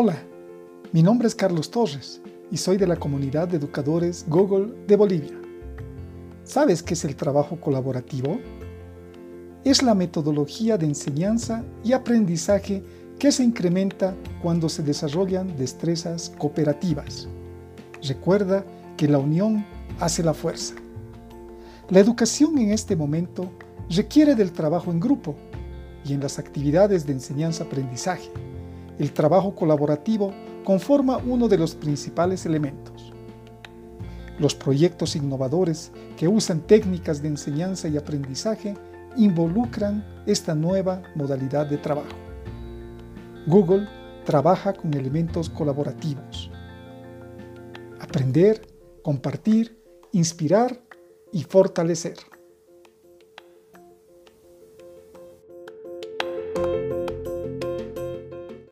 Hola, mi nombre es Carlos Torres y soy de la comunidad de educadores Google de Bolivia. ¿Sabes qué es el trabajo colaborativo? Es la metodología de enseñanza y aprendizaje que se incrementa cuando se desarrollan destrezas cooperativas. Recuerda que la unión hace la fuerza. La educación en este momento requiere del trabajo en grupo y en las actividades de enseñanza-aprendizaje. El trabajo colaborativo conforma uno de los principales elementos. Los proyectos innovadores que usan técnicas de enseñanza y aprendizaje involucran esta nueva modalidad de trabajo. Google trabaja con elementos colaborativos. Aprender, compartir, inspirar y fortalecer.